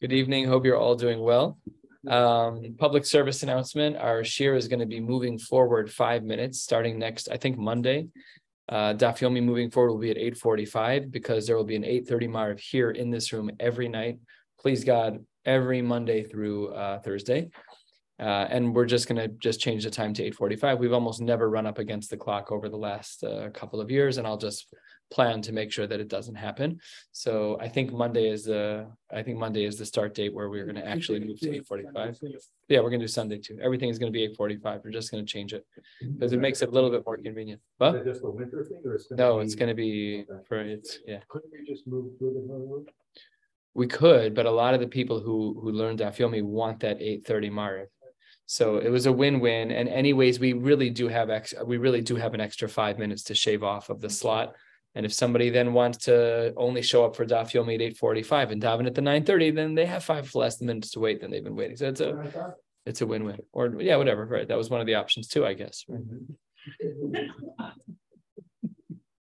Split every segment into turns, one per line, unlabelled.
Good evening. Hope you're all doing well. Um, public service announcement. Our shiur is going to be moving forward five minutes starting next, I think Monday. Uh, moving forward will be at 8:45 because there will be an 8:30 Mariv here in this room every night. Please God, every Monday through uh, Thursday. Uh, and we're just going to just change the time to 8:45. We've almost never run up against the clock over the last uh, couple of years, and I'll just plan to make sure that it doesn't happen. So I think Monday is the I think Monday is the start date where we're going to actually move to 8:45. Yeah, we're going to do Sunday too. Everything is going to be 8:45. We're just going to change it because it makes it a little bit more convenient. But
just a winter thing, or it's
no, it's going to be for it's yeah.
Couldn't we just move to the room?
We could, but a lot of the people who who learned Daf Yomi want that 8:30 Mariv. So it was a win-win. And anyways, we really do have ex we really do have an extra five minutes to shave off of the slot. And if somebody then wants to only show up for Daf Yomi at 8:45 and daven at the 9:30, then they have five less minutes to wait than they've been waiting. So it's a it's a win-win. Or yeah, whatever. Right. That was one of the options too, I guess. Right?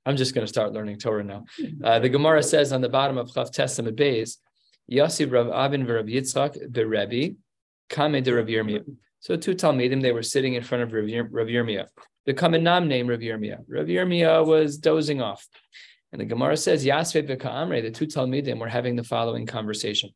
I'm just going to start learning Torah now. Uh, the Gemara says on the bottom of Chav Testament Bays, Yosef Rav Avin Rav Yitzchak beRebi Kame de Rav Yirmiyah. So two Talmidim, they were sitting in front of Rav, Rav Yirmiyah. The common name named Rav Yirmiyah. Rav Yirmiyah was dozing off. And the Gemara says, Yasve v'ka'amre, the two Talmidim were having the following conversation.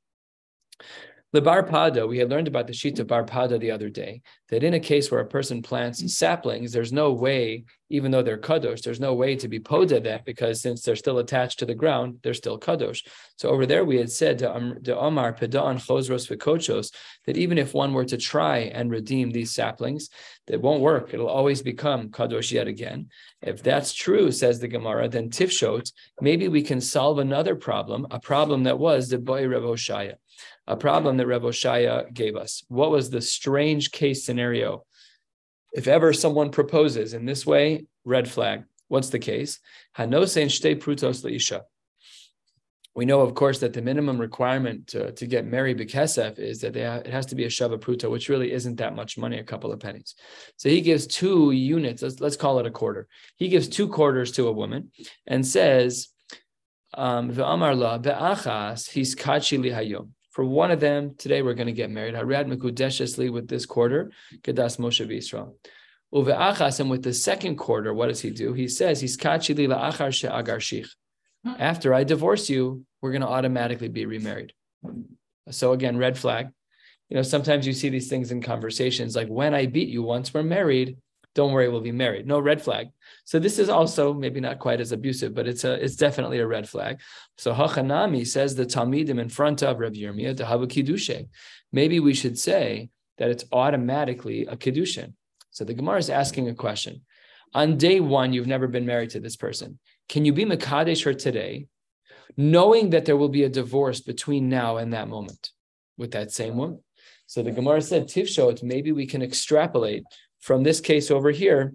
The Bar Pada, we had learned about the sheet of Bar Pada the other day, that in a case where a person plants saplings, there's no way, even though they're kadosh, there's no way to be poda that because since they're still attached to the ground, they're still kadosh. So over there, we had said to Omar Pedaan Chosros Vikochos that even if one were to try and redeem these saplings, that won't work. It'll always become kadosh yet again. If that's true, says the Gemara, then tifshot, maybe we can solve another problem, a problem that was the boy Oshaya a problem that Rev Oshaya gave us. What was the strange case scenario? If ever someone proposes in this way, red flag. What's the case? Hanosein shte prutos leisha. We know, of course, that the minimum requirement to, to get married bekesef is that ha- it has to be a shava pruta, which really isn't that much money, a couple of pennies. So he gives two units, let's, let's call it a quarter. He gives two quarters to a woman and says, um, his kachi hayom. For one of them, today we're going to get married. Harad Mekudeshesli with this quarter, Kedas Moshe V'Yisrael. Uve'achas, and with the second quarter, what does he do? He says, He's kachili la'achar she'agar shich. After I divorce you, we're going to automatically be remarried. So again, red flag. You know, sometimes you see these things in conversations like, when I beat you once we're married, don't worry, we'll be married. No red flag. So this is also maybe not quite as abusive, but it's a it's definitely a red flag. So Hachanami says the Talmidim in front of Rav Yirmiyah to have a kiddushin. Maybe we should say that it's automatically a kiddushin. So the Gemara is asking a question. On day one, you've never been married to this person. Can you be Makadesh her today, knowing that there will be a divorce between now and that moment with that same woman? So the Gemara said, Tifshot, maybe we can extrapolate from this case over here,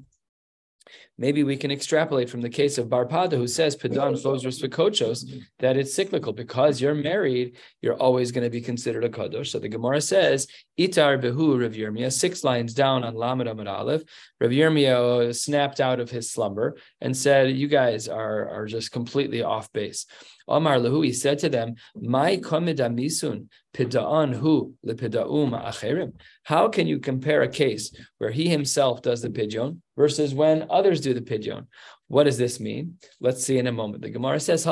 maybe we can extrapolate from the case of Barpada, who says Padan Fozros Vikochos, that it's cyclical. Because you're married, you're always going to be considered a Kadosh. So the Gemara says, Itar Behu Rav Yirmiyah, six lines down on Lamed Amid Aleph. Rav Yirmiyah snapped out of his slumber and said, You guys are, are just completely off base. Omar Lahu, he said to them, My misun pida'an hu lepida'um acherim. How can you compare a case where he himself does the pidyon versus when others do the pidyon? What does this mean? Let's see in a moment. The Gemara says,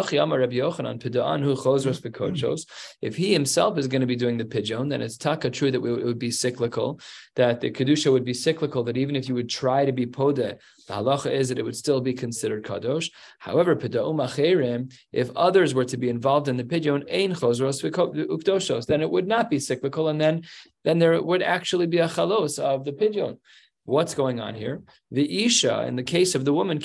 If he himself is going to be doing the pidyon, then it's taka true that it would be cyclical, that the kedusha would be cyclical, that even if you would try to be pode, the halacha is that it would still be considered kadosh. However, um if others were to be involved in the pidyon, then it would not be cyclical, and then then there would actually be a chalos of the pidyon. What's going on here? The Isha, in the case of the woman,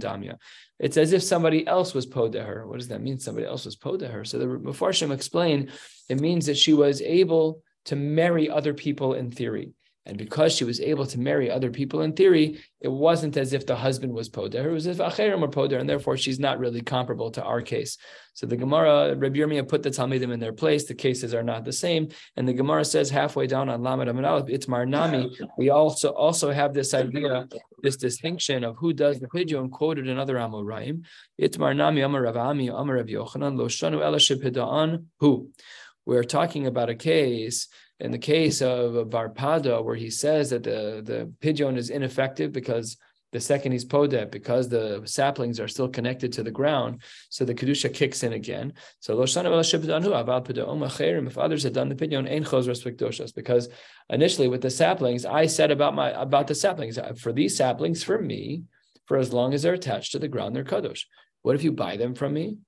damya. It's as if somebody else was pod to her. What does that mean? Somebody else was pod to her. So the Mefarshim explain it means that she was able to marry other people in theory. And because she was able to marry other people in theory, it wasn't as if the husband was poder, it was as if acherim were poder, and therefore she's not really comparable to our case. So the Gemara, Rabbi Yirmiyah put the Talmidim in their place. The cases are not the same. And the Gemara says halfway down on Lamed Amid it's Marnami. We also also have this idea, this distinction of who does the pidyon quoted in other Amoraim. It's Marnami Amar Rav Ami Amar Rav Yochanan Lo Shanu Ela Who? We're talking about a case in the case of Barpada, where he says that the, the pidyon is ineffective because the second he's podet, because the saplings are still connected to the ground, so the kedusha kicks in again. So if others had done the pidyon, ein chos because initially with the saplings, I said about my about the saplings uh, for these saplings for me, for as long as they're attached to the ground, they're kadosh. What if you buy them from me?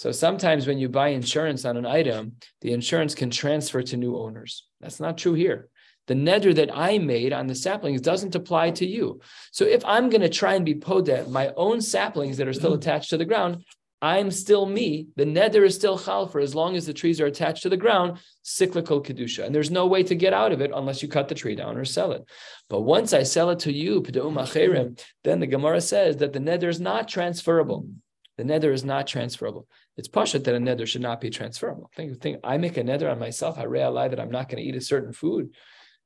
So sometimes when you buy insurance on an item, the insurance can transfer to new owners. That's not true here. The neder that I made on the saplings doesn't apply to you. So if I'm going to try and be podet my own saplings that are still mm-hmm. attached to the ground, I'm still me. The neder is still chal for as long as the trees are attached to the ground, cyclical kedusha. And there's no way to get out of it unless you cut the tree down or sell it. But once I sell it to you, then the Gemara says that the neder is not transferable. The neder is not transferable. It's pasha that a neder should not be transferable. Think, think I make a neder on myself. I realize that I'm not going to eat a certain food.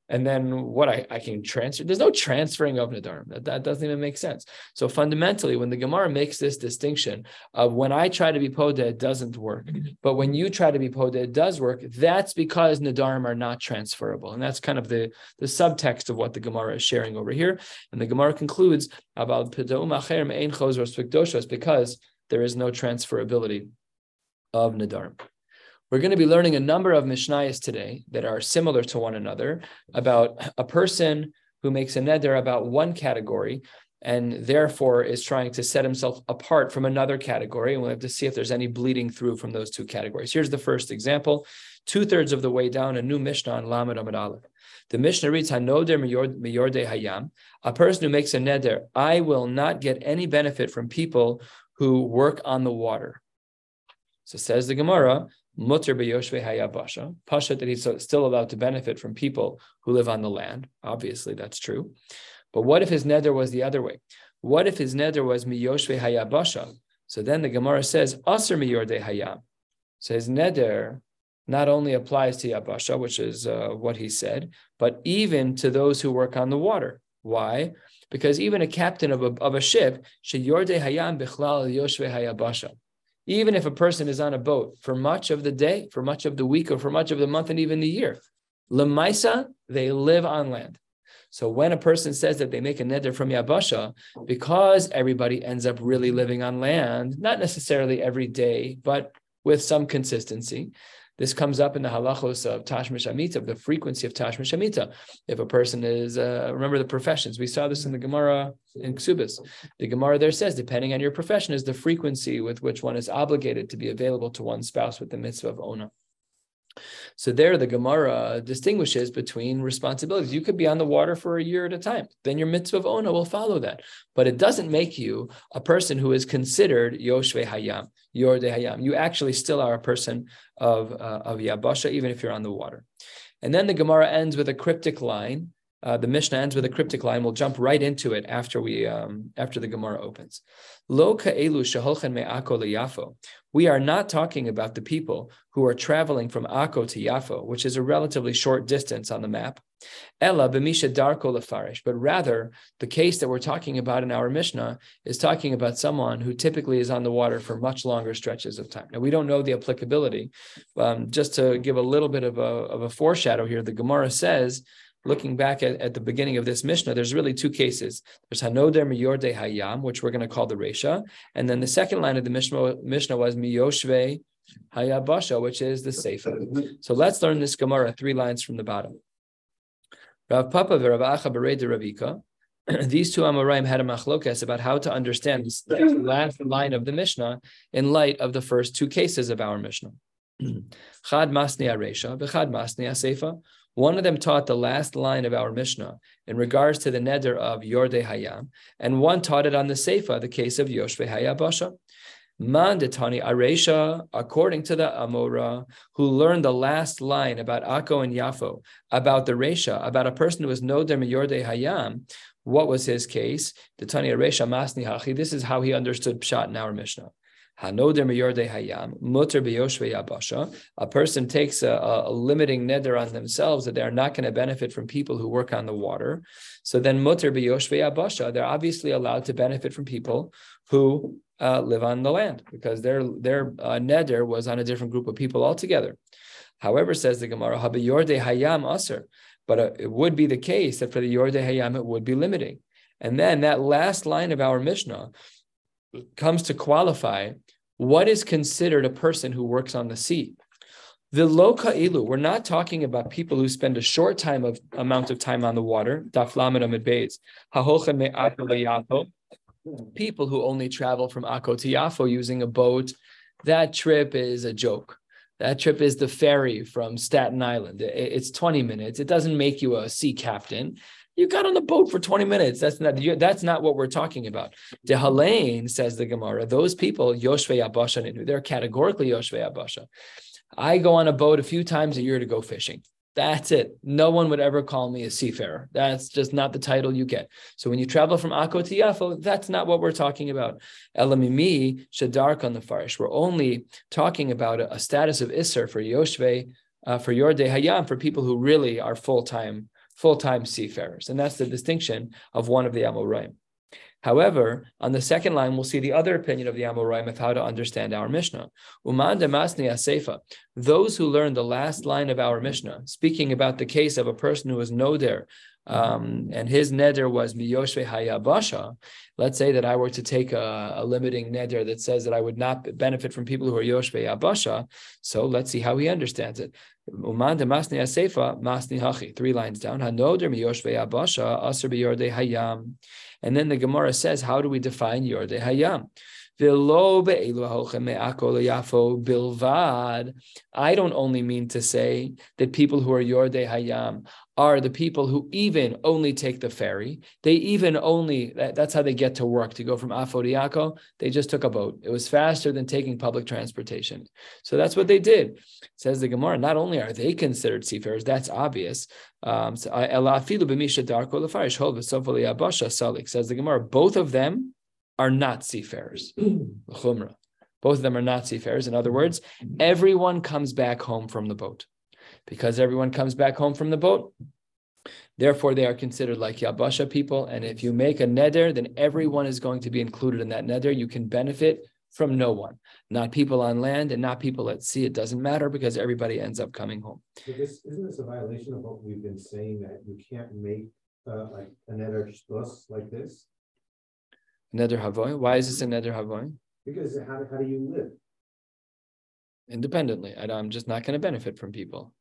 And then what I, I can transfer, there's no transferring of Nadarim. That, that doesn't even make sense. So fundamentally, when the Gemara makes this distinction of when I try to be Poda, it doesn't work. Mm-hmm. But when you try to be Poda, it does work. That's because Nadarim are not transferable. And that's kind of the, the subtext of what the Gemara is sharing over here. And the Gemara concludes about because there is no transferability of Nadarim. We're going to be learning a number of Mishnayos today that are similar to one another about a person who makes a neder about one category and therefore is trying to set himself apart from another category. And we'll have to see if there's any bleeding through from those two categories. Here's the first example. Two thirds of the way down, a new Mishnah on Lamed Amid Aleph. The Mishnah reads, Hanoder miyorde hayam, a person who makes a neder, I will not get any benefit from people who work on the water. So says the Gemara, Mutter beyoshve hayabasha, pasha that he's still allowed to benefit from people who live on the land. Obviously, that's true. But what if his neder was the other way? What if his neder was miyoshve hayabasha? So then the Gemara says, aser miyorde hayam. So his neder not only applies to Yabasha, which is uh, what he said, but even to those who work on the water. Why? Because even a captain of a, of a ship, hayam bichlal yoshve hayabasha. Even if a person is on a boat for much of the day, for much of the week, or for much of the month, and even the year, lemaisa they live on land. So when a person says that they make a neder from Yabasha, because everybody ends up really living on land, not necessarily every day, but with some consistency, this comes up in the halachos of Tashmish Amita, of the frequency of Tashmish Amita. If a person is, uh, remember the professions, we saw this in the Gemara in Ksubis. The Gemara there says, depending on your profession, is the frequency with which one is obligated to be available to one's spouse with the mitzvah of Ona. So there, the Gemara distinguishes between responsibilities. You could be on the water for a year at a time. Then your mitzvah of ona will follow that. But it doesn't make you a person who is considered yoshve hayam, yorde hayam. You actually still are a person of, uh, of yabasha, even if you're on the water. And then the Gemara ends with a cryptic line uh, the Mishnah ends with a cryptic line. We'll jump right into it after we um, after the Gemara opens. Lo ka'elu me'ako. We are not talking about the people who are traveling from Akko to Yafo, which is a relatively short distance on the map. Ella b'misha darko lefarish. But rather, the case that we're talking about in our Mishnah is talking about someone who typically is on the water for much longer stretches of time. Now, we don't know the applicability. Um, just to give a little bit of a, of a foreshadow here, the Gemara says looking back at, at the beginning of this Mishnah, there's really two cases. There's Hanoder Miyorde Hayam, which we're going to call the Resha. And then the second line of the Mishnah, Mishnah was Miyoshve Hayabasha, which is the Seifa. So let's learn this Gemara, three lines from the bottom. Rav Papa Rav Acha Berei Ravika. These two Amoraim had a machlokas about how to understand this last line of the Mishnah in light of the first two cases of our Mishnah. Chad Masni Aresha, V'chad Masni Aseifa. One of them taught the last line of our Mishnah in regards to the neder of Yorde Hayam, and one taught it on the Seifa, the case of Yoshve Hayabasha. Manditani Aresha, according to the Amora, who learned the last line about Akko and Yafo, about the Resha, about a person who was Noder Miyorde Hayam, what was his case? The Tani Aresha Masni Hachi. This is how he understood Pshat in our Mishnah. A person takes a, a, limiting neder on themselves that they are not going to benefit from people who work on the water. So then mutter biyoshve yabasha. They're obviously allowed to benefit from people who uh, live on the land because their their uh, neder was on a different group of people altogether. However, says the Gemara, habiyorde hayam aser. But uh, it would be the case that for the yorde hayam it would be limiting. And then that last line of our Mishnah comes to qualify what is considered a person who works on the sea. The loka ilu, we're not talking about people who spend a short time of amount of time on the water. People who only travel from Akko to Yafo using a boat, that trip is a joke. That trip is the ferry from Staten Island. It's 20 minutes. It doesn't make you a sea captain. You got on the boat for 20 minutes. That's not that's not what we're talking about. Halain says the Gemara, those people, Yoshvei Abasha, they're categorically Yoshvei Abasha. I go on a boat a few times a year to go fishing. That's it. No one would ever call me a seafarer. That's just not the title you get. So when you travel from Akko to Yafo, that's not what we're talking about. Elamimi shadark on the farish. We're only talking about a, status of Isser for Yoshve, uh, for Yorde Hayam, for people who really are full time full-time seafarers. And that's the distinction of one of the Amoraim. However, on the second line, we'll see the other opinion of the Amoraim of how to understand our Mishnah. Uman demasni asefa. Those who learn the last line of our Mishnah, speaking about the case of a person who was no there, um, and his neder was miyoshve hayabasha. Let's say that I were to take a, a, limiting neder that says that I would not benefit from people who are yoshve yabasha. So let's see how he understands it. Uman de masni asefa masni hachi. Three lines down. Hanoder miyoshve yabasha aser biyorde hayam. And then the Gemara says, how do we define yorde hayam? I don't only mean to say that people who are Yorde Hayam are the people who even only take the ferry. They even only, that, that's how they get to work, to go from Afo to Yako. They just took a boat. It was faster than taking public transportation. So that's what they did. Says the Gemara, not only are they considered seafarers, that's obvious. Um, says the Gemara, both of them are not seafarers. Both of them are not seafarers. In other words, everyone comes back home from the boat. Because everyone comes back home from the boat, therefore they are considered like Yabasha people. And if you make a neder, then everyone is going to be included in that neder. You can benefit from no one, not people on land and not people at sea. It doesn't matter because everybody ends up coming home.
So this, isn't this a violation of what we've been saying that you can't make uh, like a neder like this?
Neder Havoy. Why is this a Neder Havoy?
Because how, how do you live?
Independently. I, am just not going to benefit from people.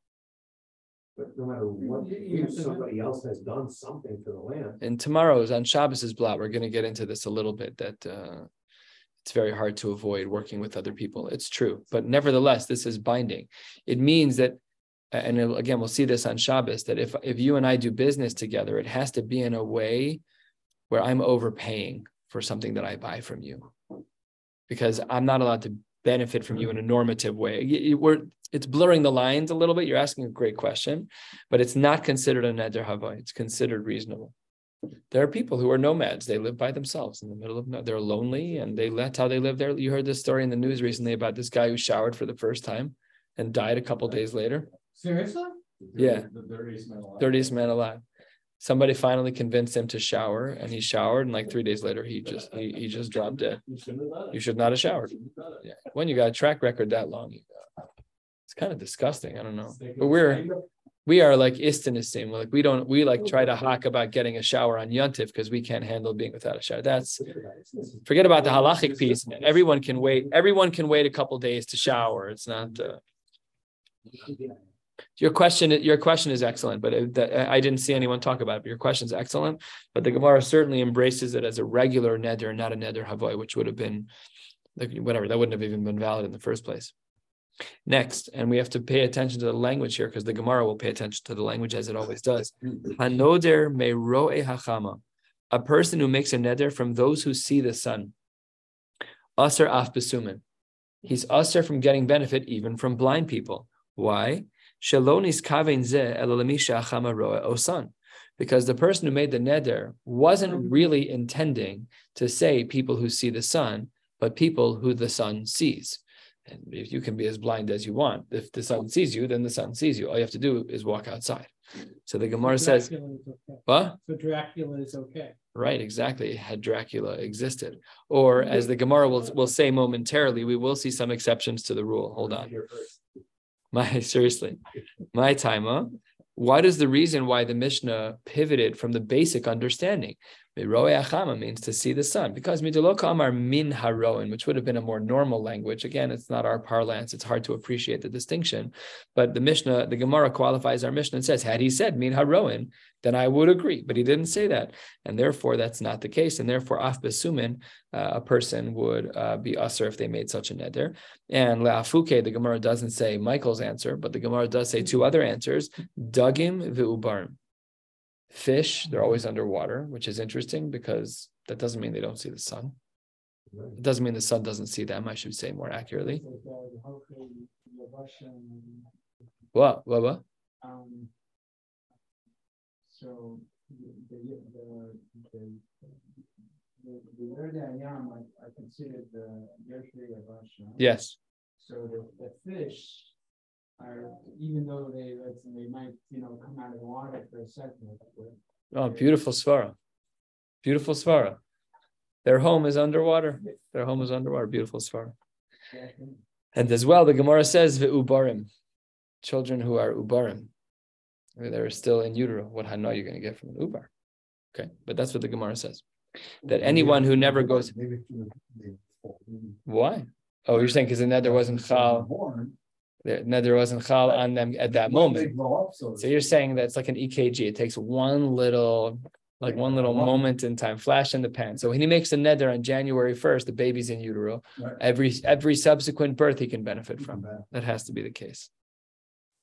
But no matter what, you, somebody else has done something for the land.
And tomorrow's on Shabbos blot. We're going to get into this a little bit. That uh, it's very hard to avoid working with other people. It's true, but nevertheless, this is binding. It means that, and again, we'll see this on Shabbos. That if if you and I do business together, it has to be in a way where I'm overpaying for something that I buy from you, because I'm not allowed to benefit from you in a normative way. We're, it's blurring the lines a little bit. You're asking a great question, but it's not considered a neder hava. It's considered reasonable. There are people who are nomads. They live by themselves in the middle of no, they're lonely and they that's how they live there. You heard this story in the news recently about this guy who showered for the first time and died a couple days later.
Seriously?
Yeah.
The dirtiest man alive.
Dirtiest man alive somebody finally convinced him to shower and he showered and like three days later he just he, he just dropped dead. You should not have showered. Yeah. when you got a track record that long it's kind of disgusting i don't know. But we're we are like istanissim like we don't we like try to hawk about getting a shower on yuntif because we can't handle being without a shower. That's forget about the halachic piece. Everyone can wait everyone can wait a couple days to shower. It's not uh, your question, your question is excellent, but it, I didn't see anyone talk about it. But your question is excellent, but the Gemara certainly embraces it as a regular neder, not a neder havoy, which would have been, like whatever, that wouldn't have even been valid in the first place. Next, and we have to pay attention to the language here because the Gemara will pay attention to the language as it always does. Hanoder meroe hachama, a person who makes a neder from those who see the sun. Aser af besumen. He's aser from getting benefit even from blind people. Why? Shelonis kavein ze elamisha achama osan. Because the person who made the neder wasn't really intending to say people who see the sun, but people who the sun sees. And if you can be as blind as you want, if the sun sees you, then the sun sees you. All you have to do is walk outside. So the Gemara
So
says,
okay.
what?
So Dracula is okay.
Right, exactly. Had Dracula existed. Or as the Gemara will, will say momentarily, we will see some exceptions to the rule. Hold on. My seriously, my timer. What is the reason why the Mishnah pivoted from the basic understanding? Achama means to see the sun, because midolok amar min haroin, which would have been a more normal language. Again, it's not our parlance; it's hard to appreciate the distinction. But the Mishnah, the Gemara qualifies our Mishnah and says, had he said min haroin, then I would agree. But he didn't say that, and therefore that's not the case. And therefore, af besumin, uh, a person would uh, be usher if they made such a neder. And leafuke, the Gemara doesn't say Michael's answer, but the Gemara does say two other answers: dagim v'ubarim. Fish, they're always underwater, which is interesting because that doesn't mean they don't see the sun. It doesn't mean the sun doesn't see them. I should say more accurately.
So the- the Hokey, the Russian,
What? What? What?
um, So the, the, the, the, the, the Yerdei Ayam, I, I considered the
Yes.
So the, the fish are, even though they, let's- they might, you know, come out of the water for a second.
Oh, beautiful svara. Beautiful svara. Their home is underwater. Their home is underwater. Beautiful svara. And as well, the Gemara says the ubarim, children who are ubarim, they're still in utero. What hana you're going to get from an ubar? Okay, but that's what the Gemara says. That anyone who never goes,
Maybe it's gonna be- maybe
why? Oh, you're saying because the nether wasn't chal,
born,
the nether wasn't chal on them at that moment.
so.
You're saying that it's like an EKG. It takes one little, like one little moment in time, flash in the pan. So when he makes a nether on January 1st, the baby's in utero.
Right.
Every every subsequent birth he can benefit from. That has to be the case.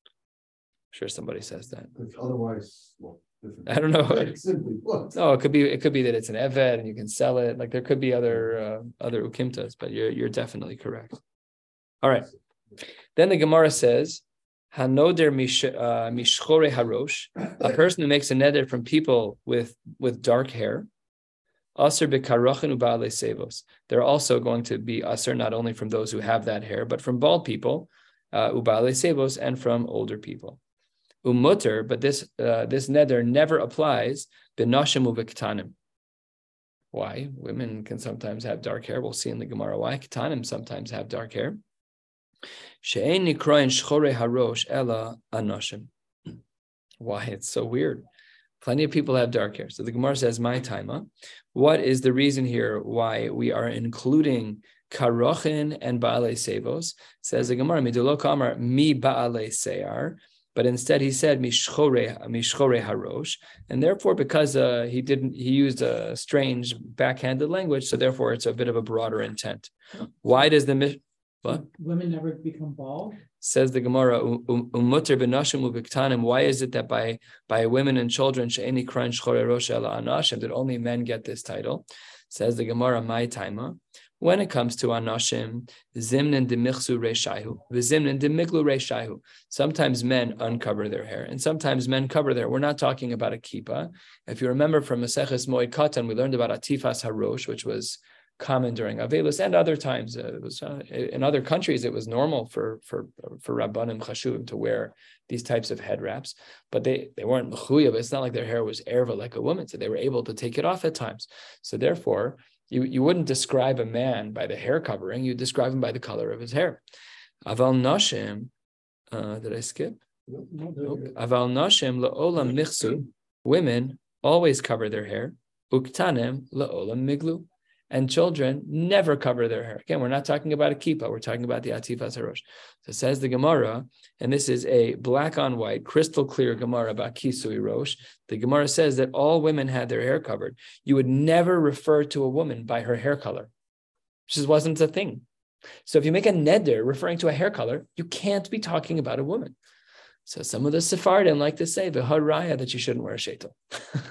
I'm sure somebody says that.
Otherwise, well.
I don't know.
Simply.
No, it could be it could be that it's an eved and you can sell it. Like there could be other uh, other ukimtas, but you're you're definitely correct. All right. Then the Gemara says, "Hanoder uh, mishchore harosh," a person who makes a neder from people with with dark hair. Aser bekarachin ubale sevos. They're also going to be aser not only from those who have that hair, but from bald people, uh, ubale sevos, and from older people. Umutter, but this uh, this neder never applies benashim uvektanim. Why? Women can sometimes have dark hair. We'll see in the Gemara why. Ketanim sometimes have dark hair. She'ein nikroin shchore harosh anoshim. Why? It's so weird. Plenty of people have dark hair. So the Gemara says, my taima. What is the reason here why we are including karochin and baale sevos? Says the Gemara, midulo kamar mi baale seyar. But instead, he said mishchore mishchore harosh, and therefore, because uh, he didn't, he used a strange backhanded language, so therefore, it's a bit of a broader intent. Why does the what
Women never become bald?
says the Gemara? "Um- um- benashim ubiktanim. Why is it that by by women and children she'eni kran shchore rosh ela anashim that only men get this title? Says the Gemara, my taima. When it comes to anashim, zimnin demichsu reishahu, v'zimnin demiklu reishahu. Sometimes men uncover their hair, and sometimes men cover their. We're not talking about a kippah. If you remember from Maseches Moed Katan, we learned about atifas harosh, which was common during Avelus and other times. Uh, it was uh, in other countries. It was normal for for for rabbanim chashuvim to wear these types of head wraps, but they they weren't mechuyev. It's not like their hair was erva like a woman, so they were able to take it off at times. So therefore, you you wouldn't describe a man by the hair covering. You describe him by the color of his hair. Aval nashim. Uh, did I skip? Aval nashim laolam nichsu. Women always cover their hair. Uktanim laolam miglu. And children never cover their hair. Again, we're not talking about a kippah. We're talking about the atifas harosh. So says the Gemara, and this is a black on white, crystal clear Gemara about kisui rosh. The Gemara says that all women had their hair covered. You would never refer to a woman by her hair color. Just wasn't a thing. So if you make a neder referring to a hair color, you can't be talking about a woman. So some of the Sephardim like to say the haraya that you shouldn't wear a shaitel,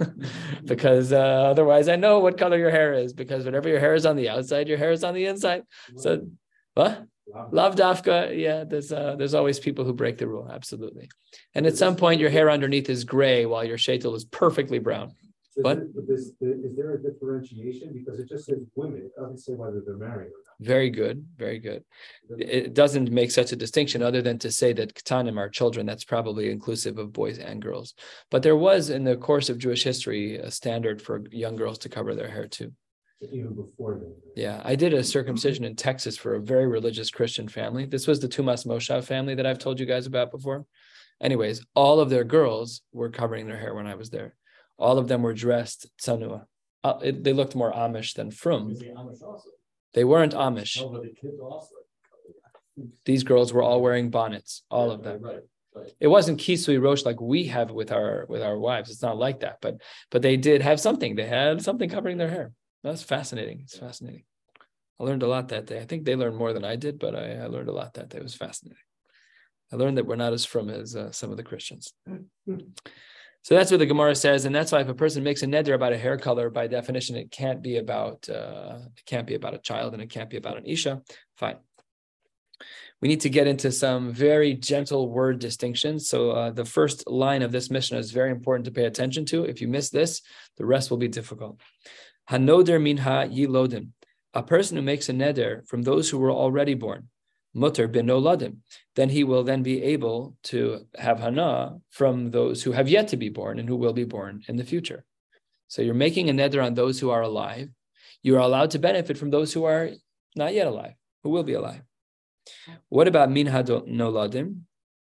because uh, otherwise I know what color your hair is. Because whatever your hair is on the outside, your hair is on the inside. So what? Love dafka, yeah. There's uh, there's always people who break the rule, absolutely. And at some point, your hair underneath is gray while your shaitel is perfectly brown.
It- Is, is there a differentiation? Because it just says women, it doesn't say whether they're married or not.
Very good, very good. It doesn't make such a distinction other than to say that ketanim are children. That's probably inclusive of boys and girls. But there was in the course of Jewish history a standard for young girls to cover their hair too.
Even before then.
Yeah, I did a circumcision in Texas for a very religious Christian family. This was the Tumas Moshav family that I've told you guys about before. Anyways, all of their girls were covering their hair when I was there. All of them were dressed tsanua. Uh, it- they looked more Amish than frum. They weren't Amish. These girls were all wearing bonnets, all of them. It wasn't kisui rosh like we have with our with our wives. It's not like that, but but they did have something. They had something covering their hair. That's fascinating. It's fascinating. I learned a lot that day. I think they learned more than I did, but I, I learned a lot that day. It was fascinating. I learned that we're not as frum as uh, some of the Christians. So that's what the Gemara says, and that's why if a person makes a neder about a hair color, by definition, it can't be about uh, it can't be about a child, and it can't be about an isha. Fine. We need to get into some very gentle word distinctions. So uh, the first line of this Mishnah is very important to pay attention to. If you miss this, the rest will be difficult. Hanoder minha yilodim, a person who makes a neder from those who were already born, mutter bin noladim, then he will then be able to have hana from those who have yet to be born and who will be born in the future. So you're making a neder on those who are alive. You are allowed to benefit from those who are not yet alive, who will be alive. What about min noladim?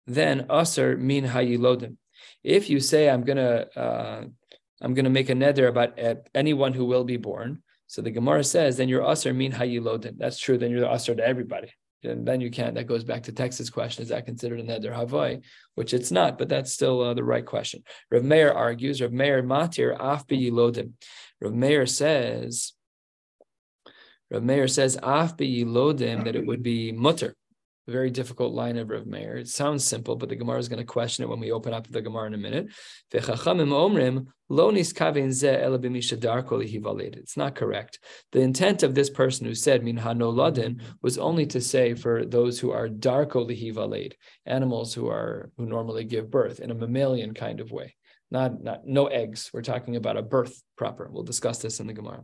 Then aser min hayilodim. If you say I'm gonna uh, I'm gonna make a neder about uh, anyone who will be born, so the Gemara says then you're aser min hayilodim. That's true. Then you're aser to everybody. And then you can't. That goes back to Texas question: Is that considered a neder havai? Which it's not, but that's still uh, the right question. Rav Meir argues. Rav Meir matir af yilodim. Rav Meir says. Rav Meir says af yilodim that it would be mutter. A very difficult line of Rav Meir. It sounds simple, but the Gemara is going to question it when we open up the Gemara in a minute. It's not correct. The intent of this person who said min hanoladin was only to say for those who are darko lihivaled, animals who are who normally give birth in a mammalian kind of way. Not, not no eggs. We're talking about a birth proper. We'll discuss this in the Gemara.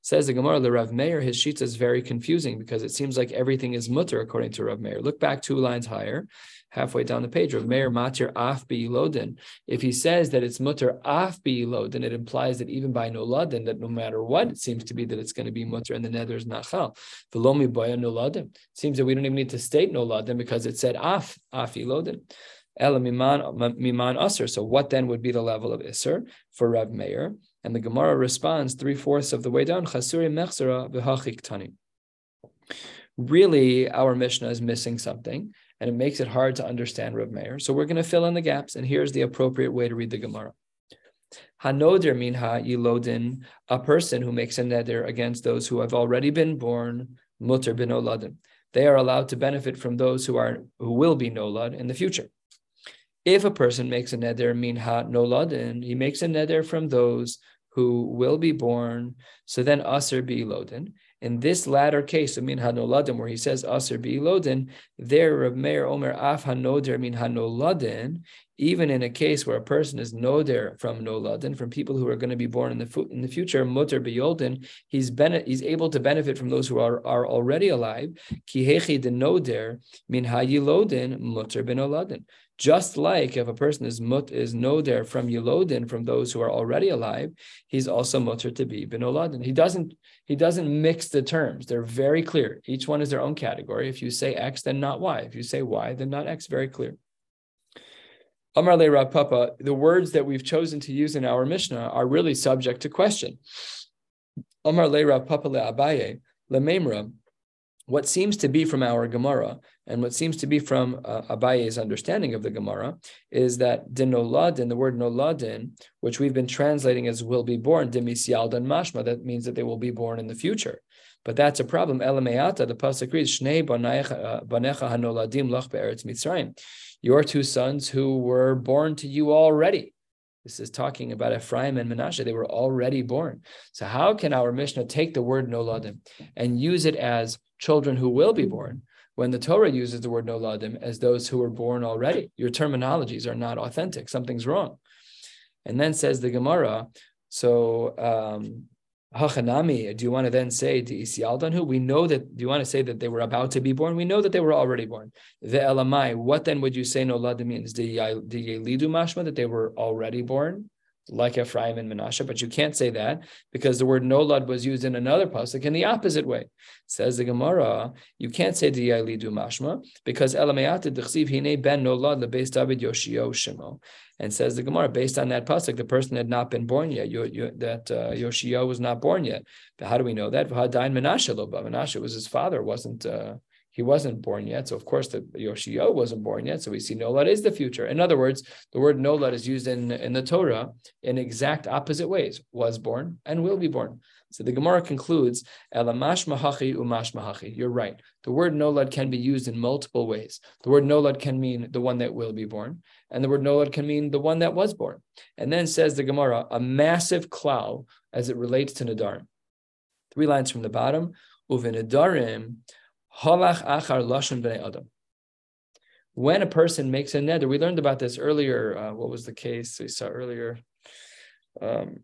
Says the Gemara, the Rav Meir, his shita is very confusing because it seems like everything is mutter according to Rav Meir. Look back two lines higher, halfway down the page. Rav Meir matir af lodin. If he says that it's mutter af lodin, it implies that even by noladin, that no matter what, it seems to be that it's going to be mutter and the nether is nachal. Velomi boya noladin. Seems that we don't even need to state noladin because it said af af. Ela miman miman aser. So what then would be the level of iser for Rav Meir? And the Gemara responds three fourths of the way down. Chasuri mechzera v'hachik tani. Really, our Mishnah is missing something, and it makes it hard to understand Rav Meir. So we're going to fill in the gaps, and here's the appropriate way to read the Gemara. Hanoder minha yilodin, a person who makes a neder against those who have already been born, mutter bin oladim. They are allowed to benefit from those who are who will be nolad in the future. If a person makes a neder minha noladin, he makes a neder from those who will be born. So then aser be lodin. In this latter case of minha noladim, where he says aser be lodin, there Rav Meir Omer af hanoder minha noladin. Even in a case where a person is noder from noladin, from people who are going to be born in the fu- in the future, mutter beyoldin, he's he's able to benefit from those who are, are already alive. Kihechi de noder min hayilodin mutter benoladin. Just like if a person is mut is noder from Yelodin, from those who are already alive, he's also mutter to be benoladin. He doesn't he doesn't mix the terms. They're very clear. Each one is their own category. If you say X, then not Y. If you say Y, then not X. Very clear. Amar le Papa, the words that we've chosen to use in our Mishnah are really subject to question. Amar le Papa le Abaye le what seems to be from our Gemara and what seems to be from uh, Abaye's understanding of the Gemara is that dinoladin, the word noladin, which we've been translating as will be born, demisyaldan mashma, that means that they will be born in the future. But that's a problem. Elameata, the pasuk reads, Shnei banecha hanoladim lach be'eretz Mitzrayim. Your two sons who were born to you already. This is talking about Ephraim and Menashe. They were already born. So how can our Mishnah take the word noladim and use it as children who will be born when the Torah uses the word noladim as those who were born already? Your terminologies are not authentic. Something's wrong. And then says the Gemara, so um, Hachanami, do you want to then say to Isyaldanhu? We know that, do you want to say that they were about to be born? We know that they were already born. The Elamai, what then would you say no lad means? The Yelidu Mashma, that they were already born? Like Ephraim and Menashe, but you can't say that because the word nolad was used in another pasuk in the opposite way. Says the Gemara, you can't say the Yalidu Mashma because Elamayatid Dechsiv Hine Ben Nolad LeBeis David Yoshio Shemo. And says the Gemara, based on that pasuk, the person had not been born yet. You, you, that uh, Yoshio was not born yet. But how do we know that? V'hadain Menashe Loba. Menashe was his father, wasn't. Uh, he wasn't born yet. So of course the Yoshio wasn't born yet. So we see Nolad is the future. In other words, the word Nolad is used in, in the Torah in exact opposite ways. Was born and will be born. So the Gemara concludes, Elamash mahachi umash mahachi. You're right. The word nolad can be used in multiple ways. The word nolad can mean the one that will be born, and the word nolad can mean the one that was born. And then says the Gemara, a massive cloud as it relates to Nadarim. Three lines from the bottom. Uvinadarim Halach achar lashon bnei adam. When a person makes a neder, we learned about this earlier. Uh, what was the case we saw earlier? Um,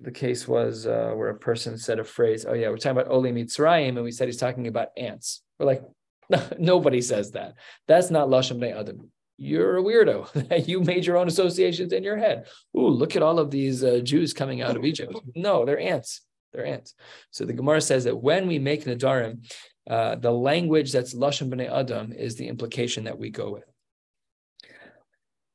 the case was uh, where a person said a phrase. Oh yeah, we're talking about Oli Mitzrayim, and we said he's talking about ants. We're like, nobody says that. That's not lashon bnei adam. You're a weirdo. you made your own associations in your head. Ooh, look at all of these uh, Jews coming out of Egypt. No, they're ants. They're ants. So the Gemara says that when we make nadarim, uh, the language that's lashon b'nei adam is the implication that we go with.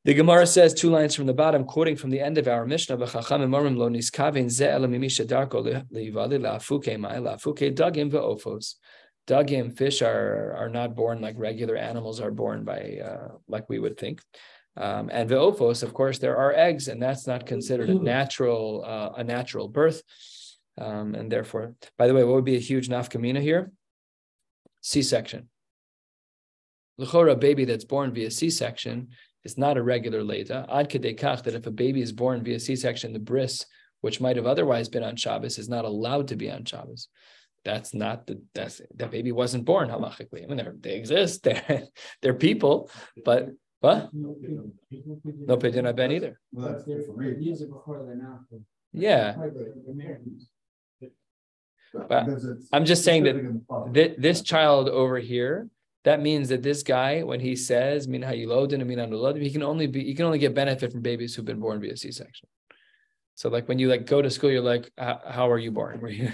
The Gemara says two lines from the bottom, quoting from the end of our Mishnah, "V'chacham lo niskavin ze elamimisha darko leivali la'afuke mai la'afuke dagim ve'ofos." Dagim fish are are not born like regular animals are born by uh, like we would think. Um, and ve'ofos, of course, there are eggs, and that's not considered a natural uh, a natural birth. Um, and therefore, by the way, what would be a huge nafkamina here? C-section. L'chora, a baby that's born via C-section is not a regular leda. Ad kedekach that if a baby is born via C-section, the bris, which might have otherwise been on Shabbos, is not allowed to be on Shabbos. That's not the that's that baby wasn't born halachically. I mean, they exist. They're they're people, but what? No people no pidyon ben either. Yeah. But I'm just saying that th- this child over here, that means that this guy, when he says min hayilodin and min he can only be he can only get benefit from babies who've been born via C-section. So like when you like go to school, you're like, how are you born? Were you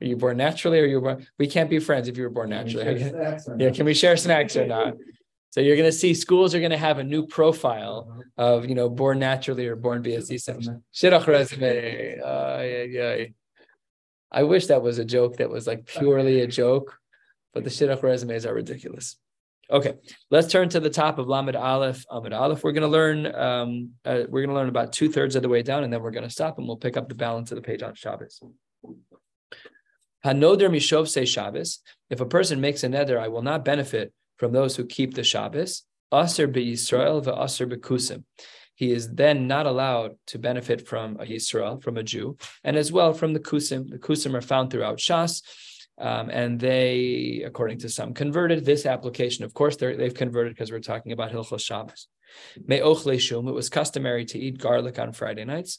are you born naturally or you born? We can't be friends if you were born naturally. yeah, can we share snacks or not? So you're going to see schools are going to have a new profile uh-huh. of you know born naturally or born via C-section. Shidduch resume. Uh, yeah, yeah. I wish that was a joke that was like purely a joke, but the shidduch resumes are ridiculous. Okay, let's turn to the top of Lamed Aleph. Lamed Aleph, we're going to learn. Um, uh, we're going to learn about two thirds of the way down, and then we're going to stop, and we'll pick up the balance of the page on Shabbos. Hanoder mishov say Shabbos. If a person makes a neder, I will not benefit from those who keep the Shabbos. Aser be Yisrael be bekusim he is then not allowed to benefit from a Yisrael, from a Jew, and as well from the Kusim. The Kusim are found throughout Shas, um, and they, according to some, converted this application. Of course, they've converted because we're talking about Hilchos Shabbos. Shum. It was customary to eat garlic on Friday nights.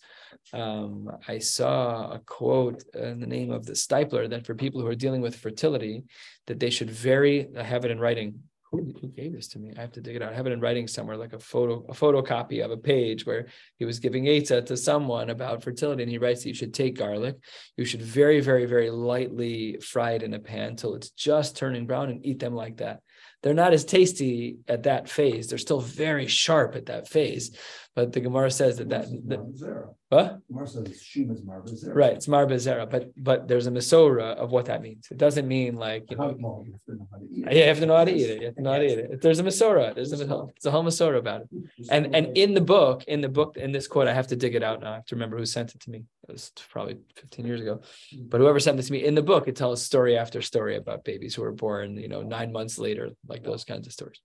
Um, I saw a quote in the name of the Steipler that for people who are dealing with fertility, that they should very I have it in writing who, who gave this to me? I have to dig it out. I have it in writing somewhere, like a photo, a photocopy of a page where he was giving Eitzah to someone about fertility. And he writes that you should take garlic. You should very, very, very lightly fry it in a pan till it's just turning brown and eat them like that. They're not as tasty at that phase. They're still very sharp at that phase, But the Gemara says that that, what?
Gemara says Shum is Zera.
Right, it's Mar Bezerah, but but there's a Masora of what that means. It doesn't mean like you know,
Well, you have to know how to eat
yeah, you have to know how to eat it. You have to know how to eat it. There's a Masora. There's a it's a whole Masora about it. And and in the book, in the book, in this quote, I have to dig it out now. I have to remember who sent it to me. It was probably 15 years ago. Mm. But whoever sent this to me in the book, it tells story after story about babies who were born, you know, nine months later, like those kinds of stories.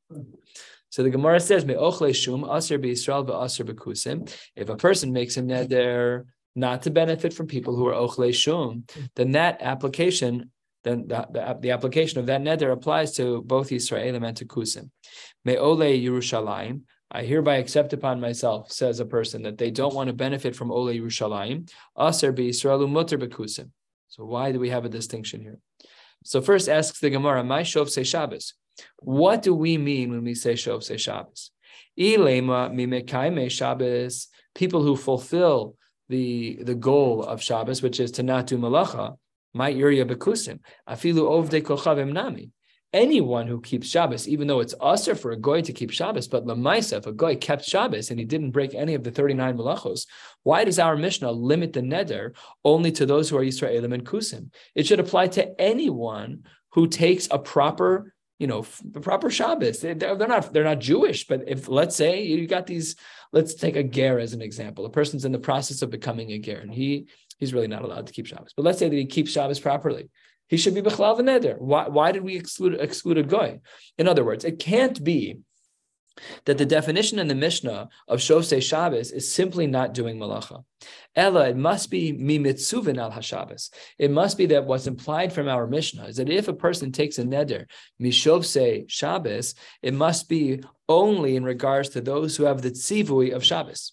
So the Gemara says, "Me'ochle shum aser b'Yisrael v'aser b'kusim." If a person makes a neder not to benefit from people who are ochle shum, then that application, then the, the, the application of that neder applies to both Yisraelim and to kusim. Me'ole Yerushalayim. I hereby accept upon myself, says a person, that they don't want to benefit from Ole Yerushalayim. Aser b'Yisrael mutter b'kusim. So why do we have a distinction here? So first asks the Gemara, "My shov say Shabbos." What do we mean when we say shov say Shabbos? Ilema mimekaime Shabbos. People who fulfill the the goal of Shabbos, which is to not do malacha. My uriya bekusim. Afilu ovde kochavim nami. Anyone who keeps Shabbos, even though it's usher for a goy to keep Shabbos, but lamaisa, if a goy kept Shabbos and he didn't break any of the 39 malachos, why does our Mishnah limit the neder only to those who are Yisraelim and Kusim? It should apply to anyone who takes a proper, you know, the proper Shabbos. They, they're, they're not they're not Jewish, but if let's say you got these, let's take a ger as an example. A person's in the process of becoming a ger, and he he's really not allowed to keep Shabbos. But let's say that he keeps Shabbos properly. He should be bechlav neder. Why, why did we exclude exclude a goy? In other words, it can't be that the definition in the Mishnah of Shosei Shabbos is simply not doing malacha. Ella, it must be mi mitzuvin al hashabbos. It must be that what's implied from our Mishnah is that if a person takes a neder mishovsei Shabbos, it must be only in regards to those who have the tzivui of Shabbos.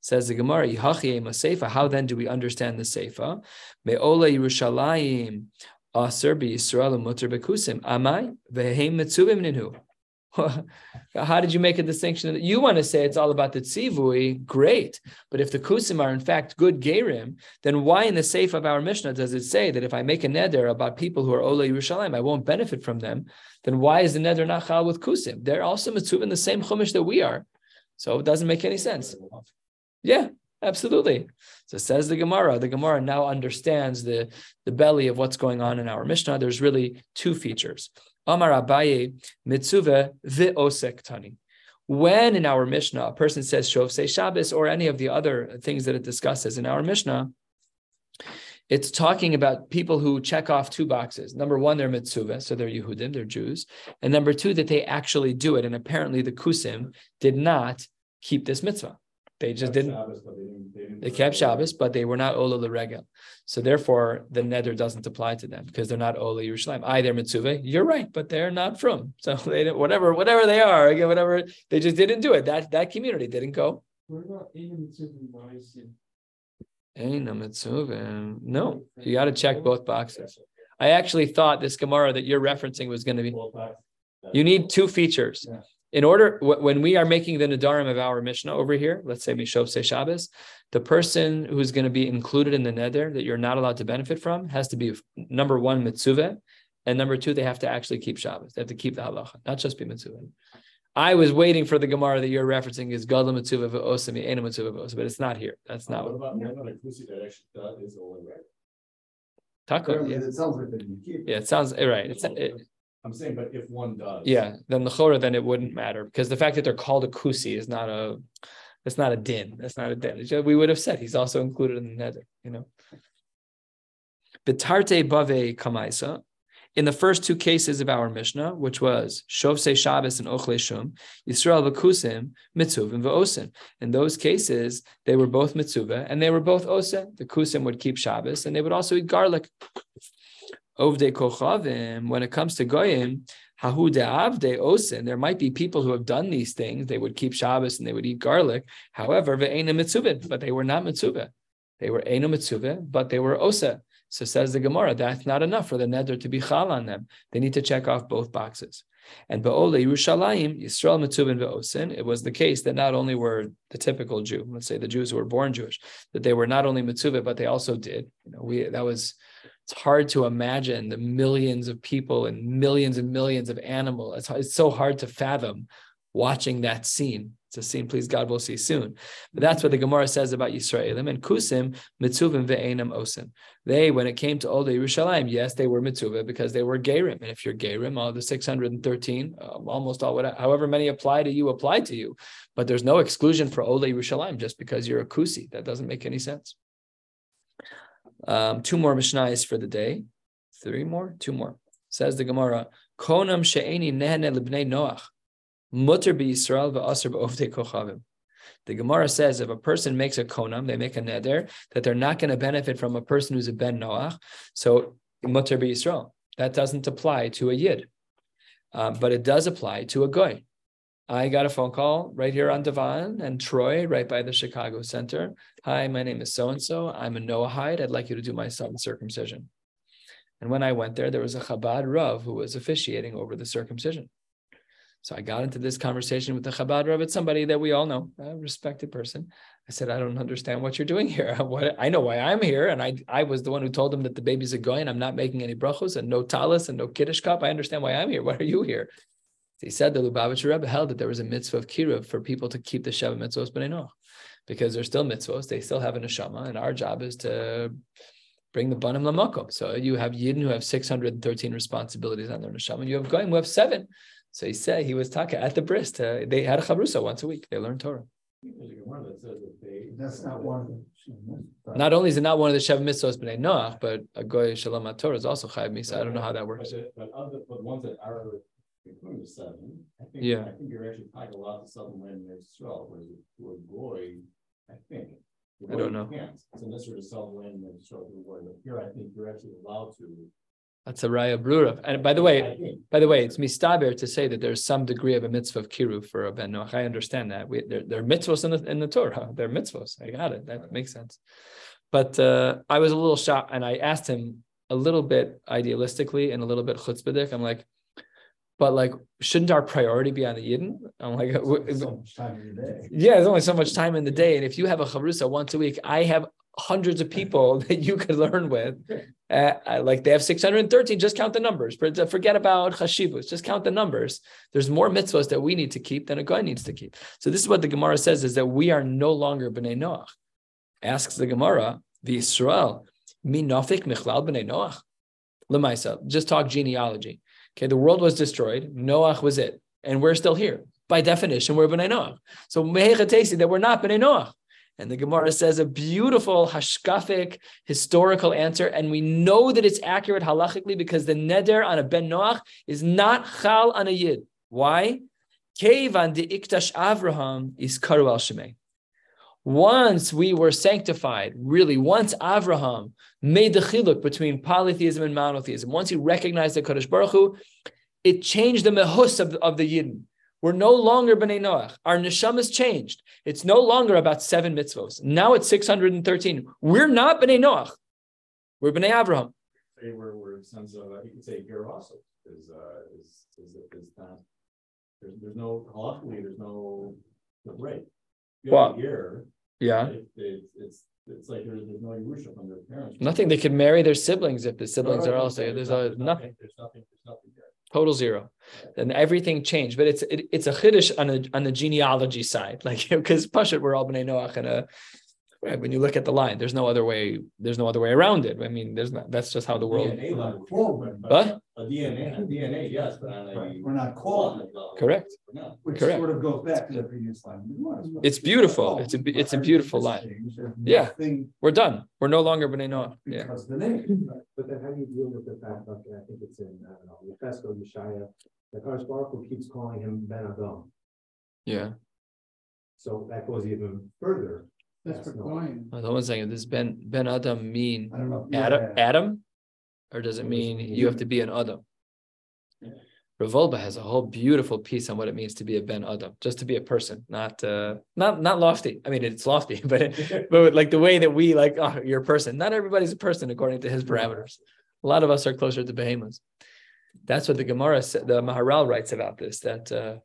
Says the Gemara, Seifa. How then do we understand the Seifa? Me'ola Yerushalayim aser b'Yisrael mutter bekusim. Amai ve'heim mitzuvim ninhu. How did you make a distinction? that You want to say it's all about the tzivui, great. But if the kusim are in fact good gerim, then why in the safe of our Mishnah does it say that if I make a neder about people who are Ola Yerushalayim, I won't benefit from them? Then why is the neder not chal with kusim? They're also mitzvah in the same chumash that we are. So it doesn't make any sense. Yeah, absolutely. So says the Gemara. The Gemara now understands the, the belly of what's going on in our Mishnah. There's really two features. Amar Abaye mitzvah ve'osek tani. When in our Mishnah a person says Shov say Shabbos or any of the other things that it discusses in our Mishnah, it's talking about people who check off two boxes. Number one, they're mitzvah, so they're Yehudim, they're Jews. And number two, that they actually do it. And apparently the Kusim did not keep this mitzvah. They just didn't. They kept Shabbos, but they were not Ola L'Regel. So therefore, the neder doesn't apply to them because they're not Ola Yerushalayim. I, they're Mitzvah. You're right, but they're not frum. So they didn't, whatever, whatever they are, again, whatever they just didn't do it. That that community didn't go.
What about Ina Mitzvah Ma'asim?
Ain't a mitzvah. No, you got to check both boxes. I actually thought this Gemara that you're referencing was going to be. You need two features.
Yeah.
In order, when we are making the Nadarim of our Mishnah over here, let's say Mishov say Shabbos, the person who's going to be included in the Neder that you're not allowed to benefit from has to be number one, Mitzvah, and number two, they have to actually keep Shabbos. They have to keep the halacha, not just be Mitzvah. I was waiting for the Gemara that you're referencing is Gadol Mitzvah v'osami, Ena Mitzvah v'osam, but it's not here. That's not what.
about one other kusi that actually does is only red?
Taka, yeah.
It sounds like that you keep.
Yeah, it sounds right. It's it,
I'm saying, but if one does.
yeah. Then the chora, then it wouldn't matter because the fact that they're called a kusi is not a, it's not a din. That's not a din. We would have said he's also included in the neder. You know. Betarte bave kamaisa. In the first two cases of our Mishnah, which was Shovse Shabbos and Ochle Shum, Yisrael v'kusim, mitzuvim v'osin. In those cases, they were both mitzuvah and they were both osa. The kusim would keep Shabbos and they would also eat garlic. Ovde kochavim, when it comes to goyim, hahu de'avde osin, there might be people who have done these things. They would keep Shabbos and they would eat garlic. However, but they were not mitzuvah. They were ena mitzuvah, but they were osa. So says the Gemara, that's not enough for the neder to be chal on them. They need to check off both boxes. And Ba'ole Yerushalayim, Yisrael Mitzuvin Ve'osin, it was the case that not only were the typical Jew, let's say the Jews who were born Jewish, that they were not only Mitzuvah, but they also did. You know, we that was it's hard to imagine the millions of people and millions and millions of animals. It's, it's so hard to fathom watching that scene. It's a scene, please God, we'll see soon. But that's what the Gemara says about Yisraelim and Kusim, mitzuvim ve'enam osim. They, when it came to Old Yerushalayim, yes, they were mitzvah because they were gerim. And if you're gerim, all the 613, um, almost all, however many apply to you, apply to you. But there's no exclusion for Old Yerushalayim just because you're a kusi. That doesn't make any sense. Um, two more Mishnahs for the day. Three more? Two more. Says the Gemara, Konam she'eni nehne libnei Noach. Mutter Yisrael v'aser b'ovdei kochavim. The Gemara says if a person makes a konam, they make a neder, that they're not going to benefit from a person who's a ben noach. So mutter Yisrael. That doesn't apply to a yid, um, but it does apply to a goy. I got a phone call right here on Devon and Troy, right by the Chicago Center. Hi, my name is so and so. I'm a Noahide. I'd like you to do my son's circumcision. And when I went there, there was a Chabad Rav who was officiating over the circumcision. So I got into this conversation with the Chabad Rav. It's somebody that we all know, a respected person. I said, I don't understand what you're doing here. What I know why I'm here, and I I was the one who told him that the baby's a going. I'm not making any brachos and no talis and no kiddush cup. I understand why I'm here. Why are you here? He said the Lubavitcher Rebbe held that there was a mitzvah of kiruv for people to keep the Sheva mitzvahs b'nei Noach, because they're still mitzvahs. They still have a neshama, and our job is to bring the banim lamakom. So you have yidden who have 613 responsibilities on their neshama, and you have goyim who have seven. So he said he was talking at the bris. To, they had a chavrusa once a week. They learned Torah.
That's not one of them.
Not only is it not one of the Shev Mitzvos B'nai Noach, but a Goy Shalom Torah is also Chayav Misa. I don't know how that works.
But, but other, but ones that are including the seven, I think,
Yeah.
I think you're actually talking a lot to when there's twelve, whereas with Goy, I think.
I don't know.
Can't, it's necessary to sell land and the Goy, but here I think you're actually allowed to.
That's a Raya Brura. And by the way, by the way, it's mistaber to say that there's some degree of a mitzvah of kiruv for a ben Noach. I understand that. We there, there are mitzvahs in the in the Torah. They're mitzvahs. I got it. That makes sense. But uh, I was a little shocked, and I asked him a little bit idealistically and a little bit chutzpahdik. I'm like, but like, shouldn't our priority be on the Yidden? I'm like, w-
So much time in the day.
yeah, there's only so much time in the day, and if you have a chavrusa once a week, I have hundreds of people that you could learn with. Uh, I- like they have 613, just count the numbers. Forget about chashivus, just count the numbers. There's more mitzvahs that we need to keep than a guy needs to keep. So this is what the Gemara says: is that we are no longer bnei Noach. Asks the Gemara, the Israel, mi nafik michlal bnei Noach. Lemaisa, just talk genealogy. Okay, the world was destroyed. Noach was it, and we're still here. By definition, we're bnei Noach. So mehechatesi that we're not bnei Noach. And the Gemara says a beautiful hashkafic historical answer, and we know that it's accurate halachically because the neder on a ben Noach is not chal on a yid. Why? Kevan de iktash Avraham is karu al shemei. Once we were sanctified, really, once Avraham made the chiluk between polytheism and monotheism, once he recognized the Kadosh Baruch Hu, it changed the mehus of, of the Yidden. We're no longer B'nai Noach. Our neshama has changed. It's no longer about seven mitzvos. Now it's 613. We're not B'nai Noach. We're B'nai Avraham.
Say we're, sense of, you could say here also is, uh, is, is, is not. There's, there's no, luckily, there's no, right.
Well,
Here.
Yeah.
It, it, it's, it's like there's, there's no Yerusha from their parents.
Nothing. They can marry their siblings if the siblings
No, no,
are also
there's
there's a, nothing.
There's nothing, there's nothing there.
Total zero. And everything changed. But it's it, it's a chiddush on a on the genealogy side. Like because Pashut, we're all B'nai Noach and a right, when you look at the line, there's no other way, there's no other way around it. I mean, there's not that's just how the world.
Forward,
but
What?
A DNA, a DNA, yes, but on a.
We're not called,
level,
Correct.
we're
which
Correct.
sort of goes back to the previous line.
It's beautiful. Oh, it's a be- it's a beautiful line. Yeah.
Thing
we're done. We're no longer B'nai Noach. Yeah.
because the name.
But then how do you deal with the fact, that I think it's in, I don't know, Yechezkel, Yeshaya, the Kadosh Baruch Hu keeps calling him Ben Adam.
Yeah.
So that goes even further.
That's for
That's not-
coin.
Hold on one second. Does Ben Ben Adam mean
I don't know.
Adam Adam? Or does it mean you have to be an Adam? Rav Wolbe has a whole beautiful piece on what it means to be a Ben Adam, just to be a person, not uh not not lofty. I mean it's lofty, but but like the way that we like, oh, you're a person. Not everybody's a person according to his parameters. A lot of us are closer to behemoths. That's what the Gemara the Maharal writes about this. That uh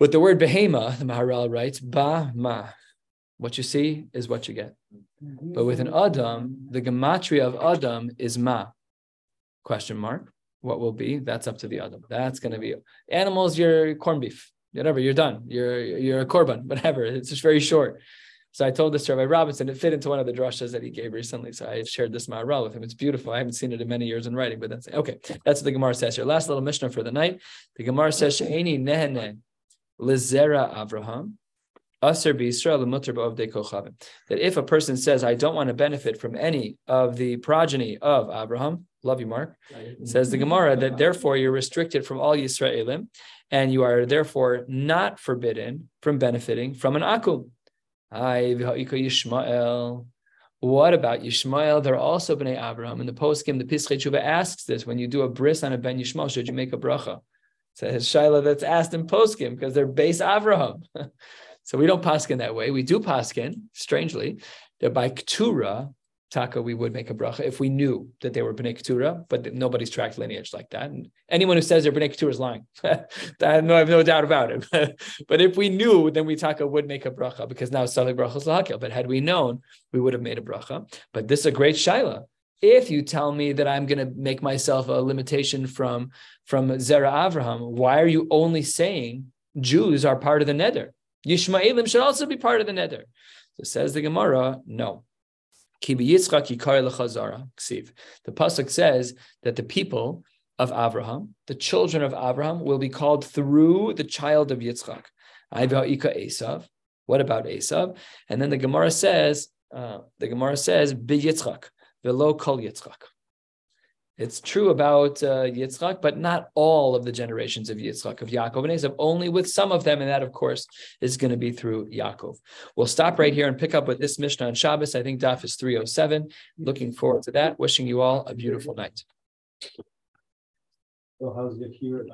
with the word behema, the Maharal writes, ba ma. What you see is what you get. Mm-hmm. But with an Adam, the gematria of Adam is ma. Question mark. What will be? That's up to the Adam. That's going to be animals. Your corned beef. whatever, you're done. You're you're a korban, whatever. It's just very short. So I told this to Rabbi Robinson. It fit into one of the drushes that he gave recently. So I shared this Maharal with him. It's beautiful. I haven't seen it in many years in writing, but that's okay. That's what the Gemara says here. Last little Mishnah for the night. The Gemara says, "She'eni nehene lizera Avraham." That if a person says, "I don't want to benefit from any of the progeny of Abraham," love you, Mark, says the Gemara that therefore you're restricted from all Yisraelim, and you are therefore not forbidden from benefiting from an akum. What about Yishmael? They're also bnei Abraham. In the poskim, the Pischei Tshuva asks this: when you do a bris on a ben Yishmael, should you make a bracha? His shaila that's asked in poskim because they're base Abraham. so we don't paskin that way. We do paskin, strangely, that by ktura taka we would make a bracha if we knew that they were bnei ketura, but nobody's tracked lineage like that. And anyone who says they're bnei ketura is lying. I have no, I have no doubt about it. but if we knew, then we taka would make a bracha because now safek bracha is lahakil. But had we known, we would have made a bracha. But this is a great shaila. If you tell me that I'm going to make myself a limitation from from Zera Avraham, why are you only saying Jews are part of the neder? Yishmaelim should also be part of the neder. So says the Gemara, no. The pasuk says that the people of Abraham, the children of Abraham, will be called through the child of Yitzchak. What about Esav? And then the Gemara says, uh, the Gemara says, velo kol Yitzchak. It's true about uh, Yitzchak, but not all of the generations of Yitzchak, of Yaakov and Esav, only with some of them. And that, of course, is going to be through Yaakov. We'll stop right here and pick up with this Mishnah on Shabbos. I think Daf is 307. Looking forward to that. Wishing you all a beautiful night.
So how's your?